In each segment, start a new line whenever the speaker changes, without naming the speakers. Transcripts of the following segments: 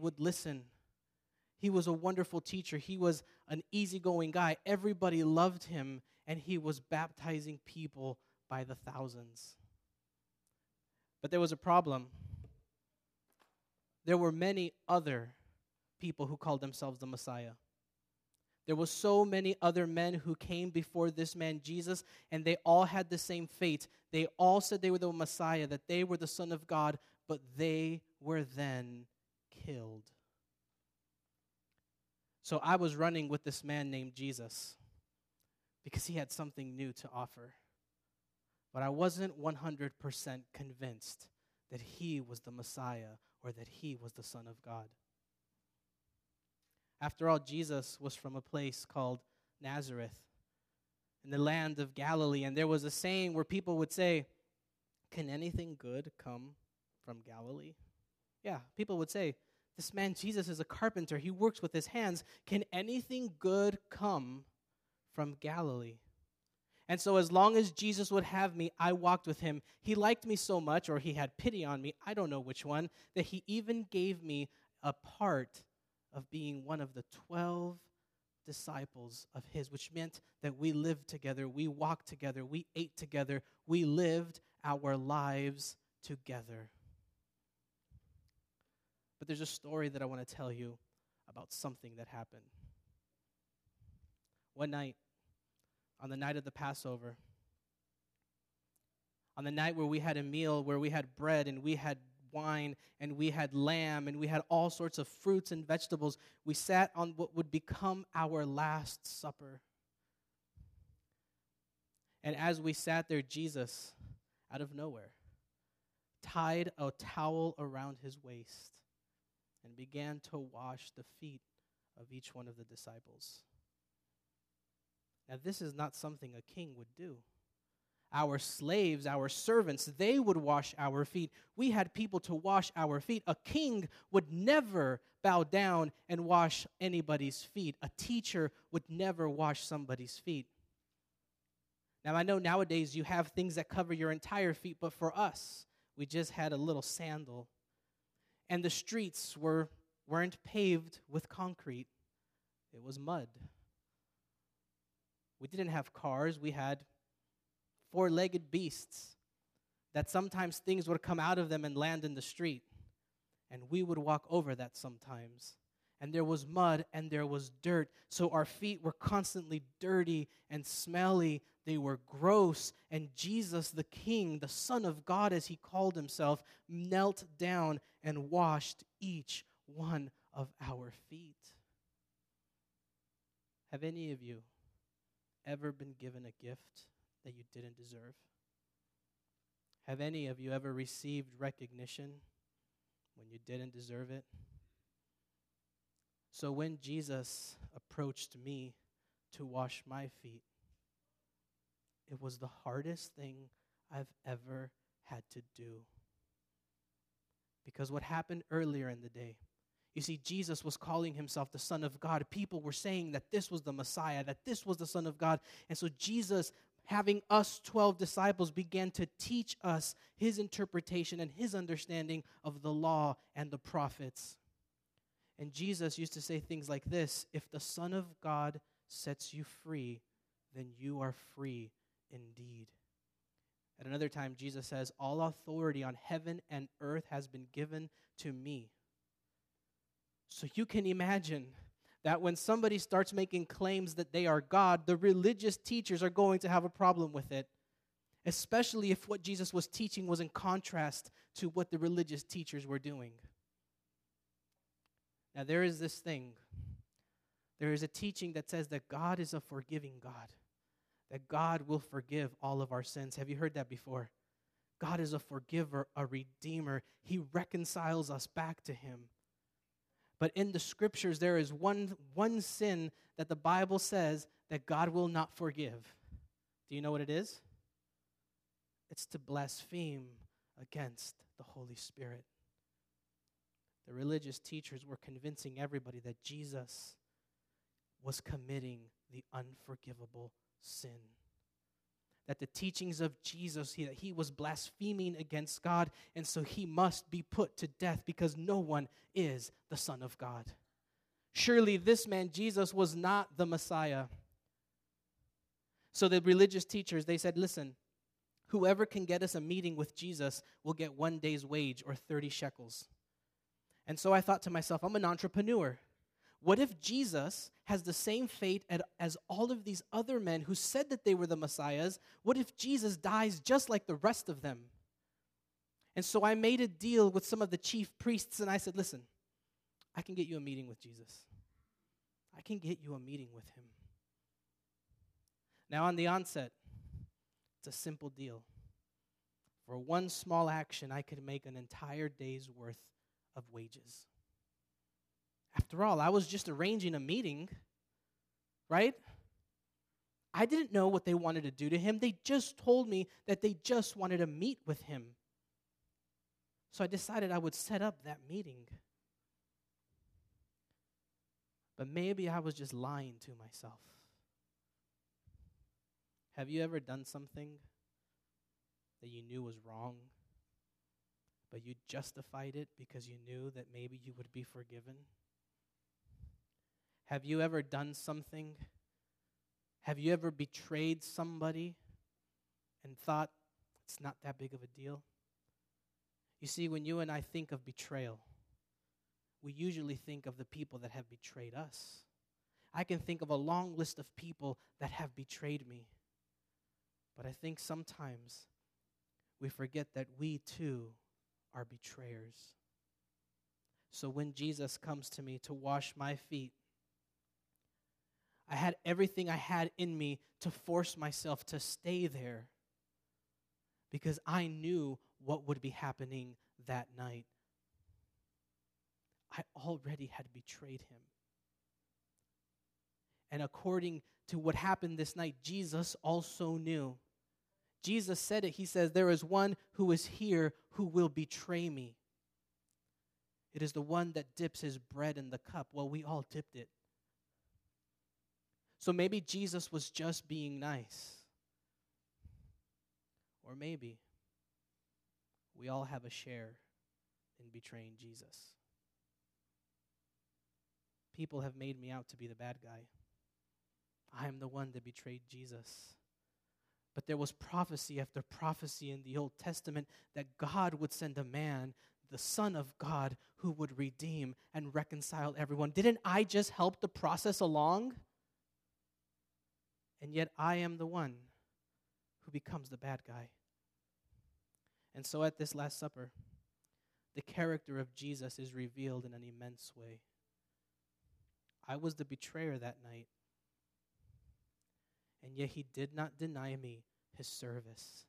would listen. He was a wonderful teacher. He was an easygoing guy. Everybody loved him, and he was baptizing people by the thousands. But there was a problem. There were many other people who called themselves the Messiah. There were so many other men who came before this man Jesus, and they all had the same fate. They all said they were the Messiah, that they were the Son of God, but they were then killed. So I was running with this man named Jesus because he had something new to offer. But I wasn't 100% convinced that he was the Messiah or that he was the Son of God. After all, Jesus was from a place called Nazareth in the land of Galilee. And there was a saying where people would say, Can anything good come from Galilee? Yeah, people would say, this man, Jesus, is a carpenter. He works with his hands. Can anything good come from Galilee? And so, as long as Jesus would have me, I walked with him. He liked me so much, or he had pity on me, I don't know which one, that he even gave me a part of being one of the 12 disciples of his, which meant that we lived together, we walked together, we ate together, we lived our lives together. But there's a story that I want to tell you about something that happened. One night, on the night of the Passover, on the night where we had a meal, where we had bread and we had wine and we had lamb and we had all sorts of fruits and vegetables, we sat on what would become our last supper. And as we sat there, Jesus, out of nowhere, tied a towel around his waist and began to wash the feet of each one of the disciples. Now, this is not something a king would do. Our slaves, our servants, they would wash our feet. We had people to wash our feet. A king would never bow down and wash anybody's feet. A teacher would never wash somebody's feet. Now, I know nowadays you have things that cover your entire feet, but for us, we just had a little sandal and the streets were, weren't paved with concrete, it was mud. We didn't have cars, we had four legged beasts that sometimes things would come out of them and land in the street. And we would walk over that sometimes. And there was mud and there was dirt. So our feet were constantly dirty and smelly they were gross. And Jesus, the King, the Son of God, as he called himself, knelt down and washed each one of our feet. Have any of you ever been given a gift that you didn't deserve? Have any of you ever received recognition when you didn't deserve it? So when Jesus approached me to wash my feet, it was the hardest thing I've ever had to do. Because what happened earlier in the day, you see, Jesus was calling himself the Son of God. People were saying that this was the Messiah, that this was the Son of God. And so Jesus, having us 12 disciples, began to teach us his interpretation and his understanding of the law and the prophets. And Jesus used to say things like this If the Son of God sets you free, then you are free indeed. At another time, Jesus says, All authority on heaven and earth has been given to me. So you can imagine that when somebody starts making claims that they are God, the religious teachers are going to have a problem with it, especially if what Jesus was teaching was in contrast to what the religious teachers were doing. Now, there is this thing. There is a teaching that says that God is a forgiving God that God will forgive all of our sins. Have you heard that before? God is a forgiver, a redeemer. He reconciles us back to Him. But in the scriptures, there is one, one sin that the Bible says that God will not forgive. Do you know what it is? It's to blaspheme against the Holy Spirit. The religious teachers were convincing everybody that Jesus was committing the unforgivable sin. that the teachings of Jesus, he, that he was blaspheming against God, and so he must be put to death because no one is the Son of God. Surely this man, Jesus, was not the Messiah. So the religious teachers, they said, listen, whoever can get us a meeting with Jesus will get one day's wage or 30 shekels. And so I thought to myself, I'm an entrepreneur. What if Jesus has the same fate as all of these other men who said that they were the Messiahs? What if Jesus dies just like the rest of them? And so I made a deal with some of the chief priests and I said, Listen, I can get you a meeting with Jesus. I can get you a meeting with him. Now, on the onset, it's a simple deal. For one small action, I could make an entire day's worth of wages. After all, I was just arranging a meeting, right? I didn't know what they wanted to do to him. They just told me that they just wanted to meet with him. So I decided I would set up that meeting. But maybe I was just lying to myself. Have you ever done something that you knew was wrong, but you justified it because you knew that maybe you would be forgiven? Have you ever done something? Have you ever betrayed somebody and thought it's not that big of a deal? You see, when you and I think of betrayal, we usually think of the people that have betrayed us. I can think of a long list of people that have betrayed me. But I think sometimes we forget that we too are betrayers. So when Jesus comes to me to wash my feet, I had everything I had in me to force myself to stay there because I knew what would be happening that night. I already had betrayed him. And according to what happened this night, Jesus also knew Jesus said it. He says, There is one who is here who will betray me. It is the one that dips his bread in the cup. Well, we all dipped it. So maybe Jesus was just being nice. Or maybe we all have a share in betraying Jesus. People have made me out to be the bad guy. I am the one that betrayed Jesus. But there was prophecy after prophecy in the Old Testament that God would send a man, the Son of God, who would redeem and reconcile everyone. Didn't I just help the process along? And yet I am the one who becomes the bad guy. And so at this Last Supper, the character of Jesus is revealed in an immense way. I was the betrayer that night and yet he did not deny me his service.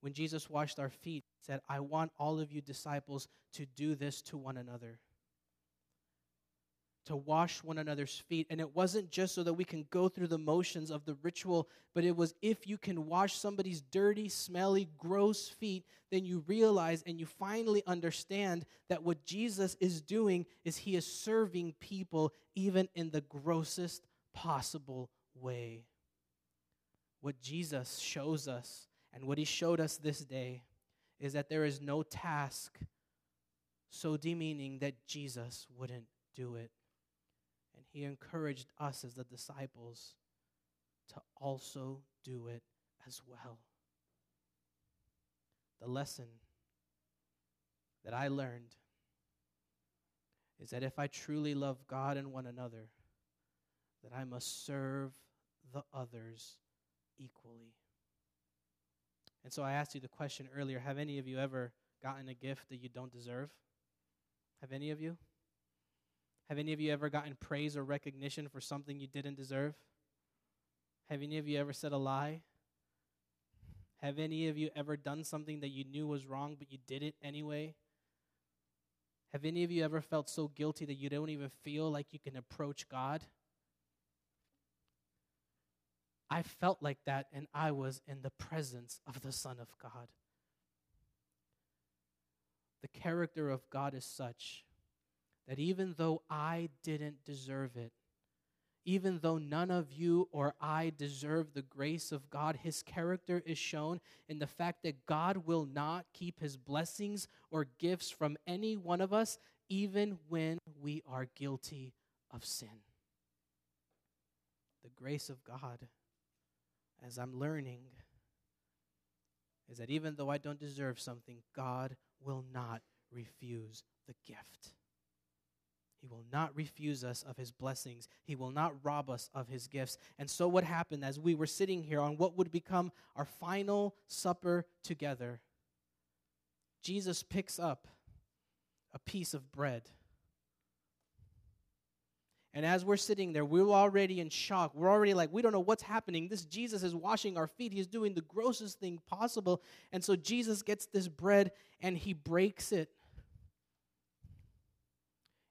When Jesus washed our feet, he said, I want all of you disciples to do this to one another. To wash one another's feet. And it wasn't just so that we can go through the motions of the ritual, but it was if you can wash somebody's dirty, smelly, gross feet, then you realize and you finally understand that what Jesus is doing is he is serving people even in the grossest possible way. What Jesus shows us and what he showed us this day is that there is no task so demeaning that Jesus wouldn't do it. He encouraged us as the disciples to also do it as well. The lesson that I learned is that if I truly love God and one another, that I must serve the others equally. And so I asked you the question earlier have any of you ever gotten a gift that you don't deserve? Have any of you? Have any of you ever gotten praise or recognition for something you didn't deserve? Have any of you ever said a lie? Have any of you ever done something that you knew was wrong, but you did it anyway? Have any of you ever felt so guilty that you don't even feel like you can approach God? I felt like that, and I was in the presence of the Son of God. The character of God is such that even though I didn't deserve it, even though none of you or I deserve the grace of God, his character is shown in the fact that God will not keep his blessings or gifts from any one of us, even when we are guilty of sin. The grace of God, as I'm learning, is that even though I don't deserve something, God will not refuse the gift. He will not refuse us of his blessings. He will not rob us of his gifts. And so, what happened as we were sitting here on what would become our final supper together? Jesus picks up a piece of bread. And as we're sitting there, we're already in shock. We're already like, we don't know what's happening. This Jesus is washing our feet. He's doing the grossest thing possible. And so Jesus gets this bread and he breaks it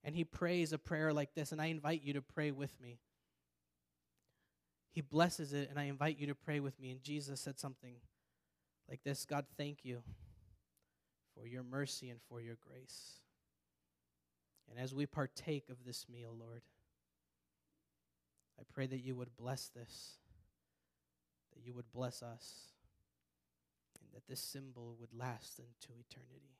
and he prays a prayer like this, and I invite you to pray with me. He blesses it, and I invite you to pray with me. And Jesus said something like this God, thank you for your mercy and for your grace. And as we partake of this meal, Lord, I pray that you would bless this, that you would bless us, and that this symbol would last into eternity.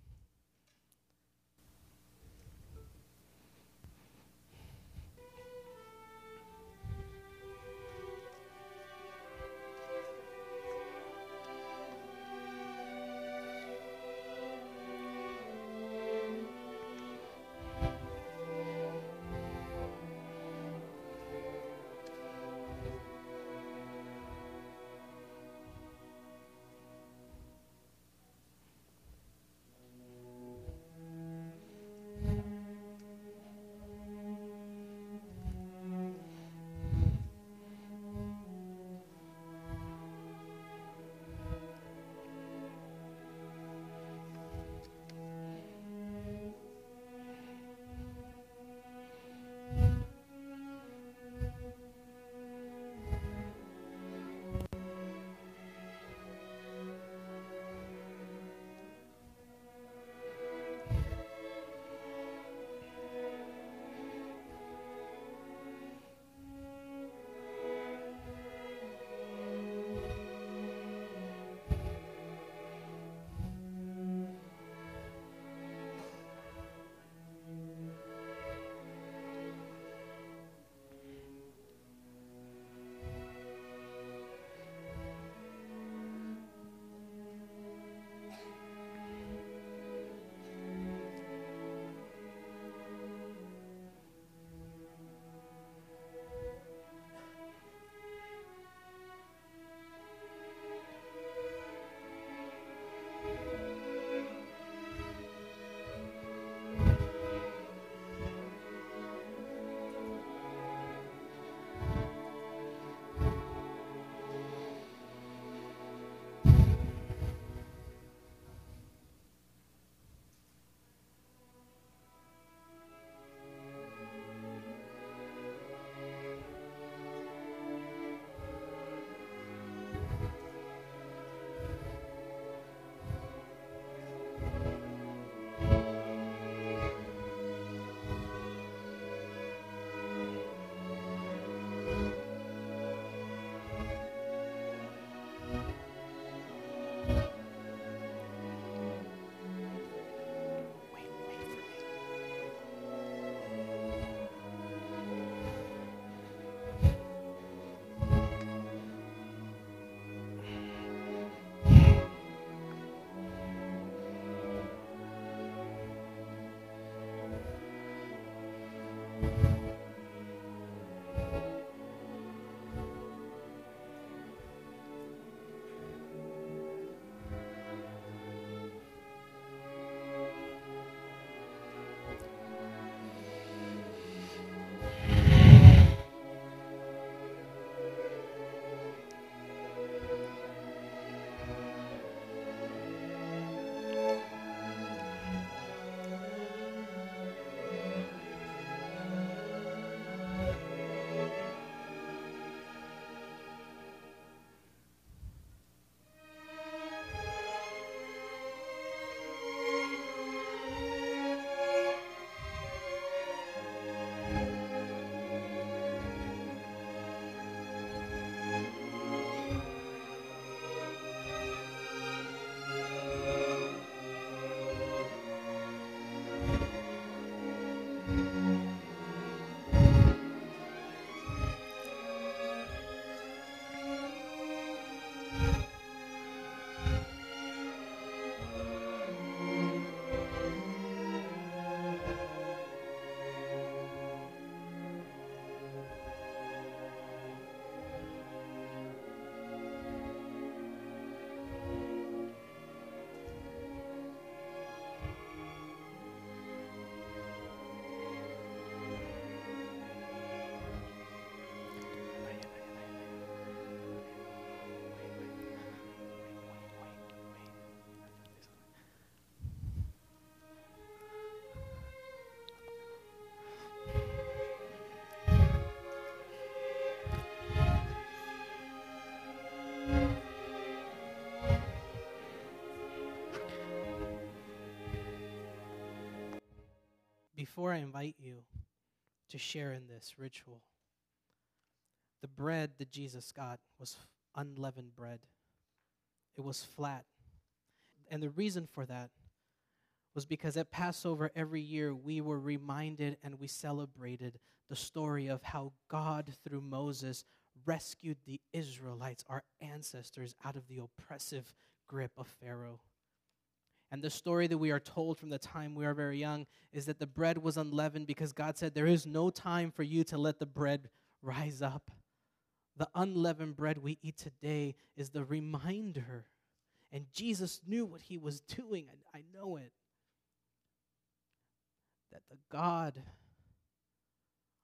Before I invite you to share in this ritual, the bread that Jesus got was unleavened bread, it was flat. And the reason for that was because at Passover every year we were reminded and we celebrated the story of how God, through Moses, rescued the Israelites, our ancestors, out of the oppressive grip of Pharaoh. And the story that we are told from the time we are very young is that the bread was unleavened because God said, There is no time for you to let the bread rise up. The unleavened bread we eat today is the reminder. And Jesus knew what he was doing. I, I know it. That the God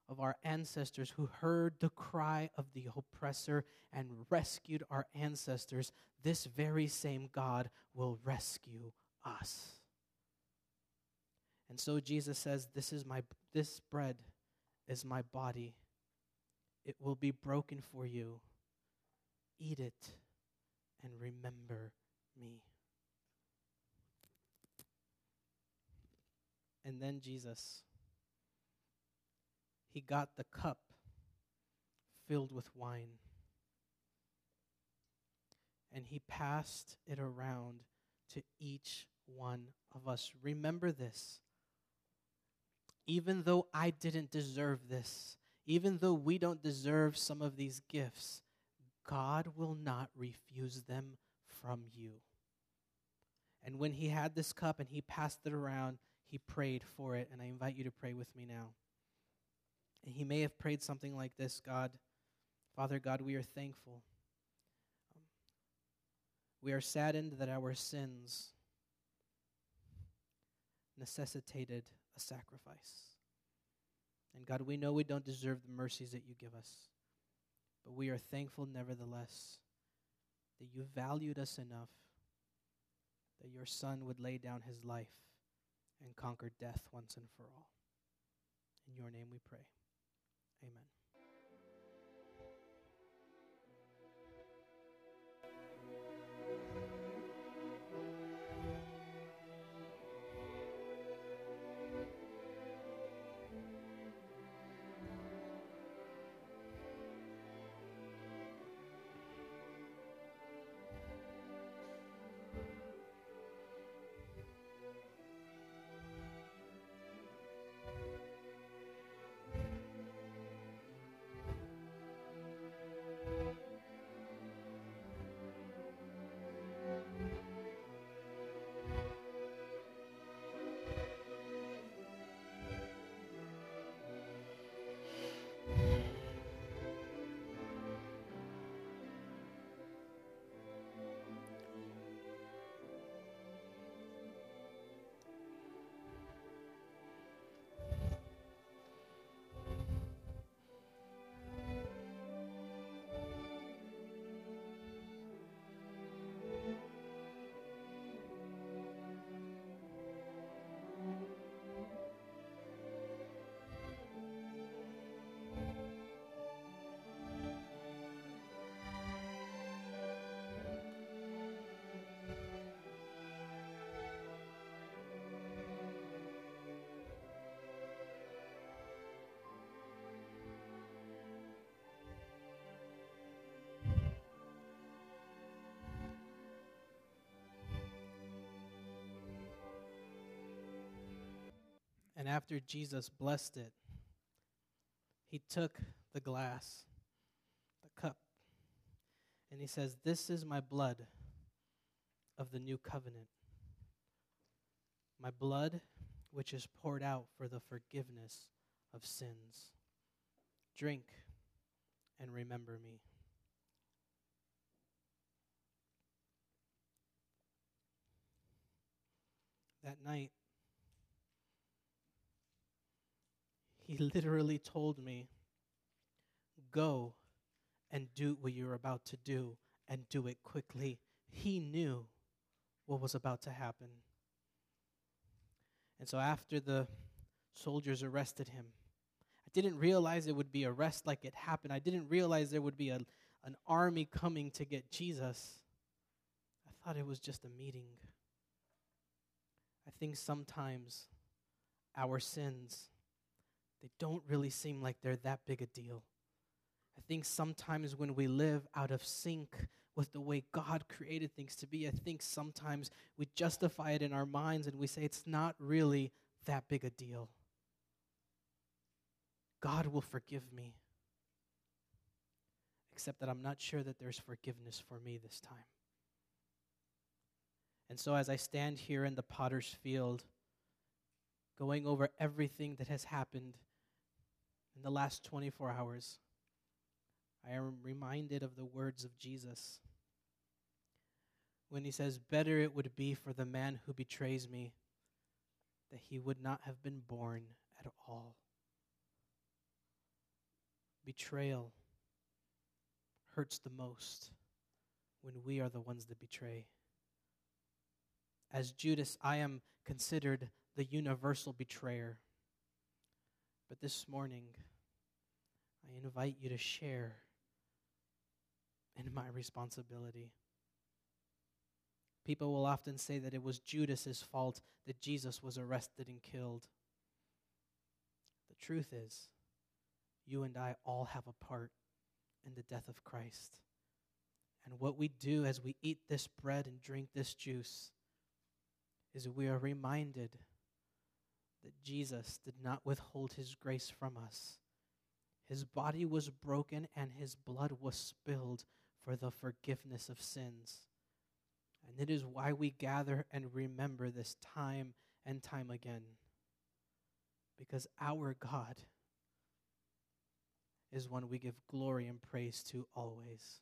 of our ancestors who heard the cry of the oppressor and rescued our ancestors, this very same God will rescue us. And so Jesus says, This is my this bread is my body. It will be broken for you. Eat it and remember me. And then Jesus he got the cup filled with wine. And he passed it around to each one of us. Remember this. Even though I didn't deserve this, even though we don't deserve some of these gifts, God will not refuse them from you. And when he had this cup and he passed it around, he prayed for it. And I invite you to pray with me now. And he may have prayed something like this God, Father God, we are thankful. we are saddened that our sins necessitated a sacrifice. And God, we know we don't deserve the mercies that you give us, but we are thankful nevertheless that you valued us enough that your Son would lay down his life and conquer death once and for all. In your name we pray. Amen. And after Jesus blessed it, he took the glass, the cup, and he says, This is my blood of the new covenant. My blood, which is poured out for the forgiveness of sins. Drink and remember me. That night, he literally told me, Go and do what you're about to do and do it quickly. He knew what was about to happen. And so after the soldiers arrested him, I didn't realize it would be arrest like it happened. I didn't realize there would be a, an army coming to get Jesus. I thought it was just a meeting. I think sometimes our sins, they don't really seem like they're that big a deal. I think sometimes when we live out of sync with the way God created things to be, I think sometimes we justify it in our minds and we say it's not really that big a deal. God will forgive me. Except that I'm not sure that there's forgiveness for me this time. And so, as I stand here in the potter's field, going over everything that has happened in the last 24 hours, I am reminded of the words of Jesus when he says, Better it would be for the man who betrays me that he would not have been born at all. Betrayal hurts the most when we are the ones that betray. As Judas, I am considered the universal betrayer. But this morning, I invite you to share in my responsibility. People will often say that it was Judas's fault that Jesus was arrested and killed. The truth is, you and I all have a part in the death of Christ. And what we do as we eat this bread and drink this juice is we are reminded that Jesus did not withhold his grace from us. His body was broken and his blood was spilled for the forgiveness of sins. And it is why we gather and remember this time and time again. Because our God is one we give glory and praise to always.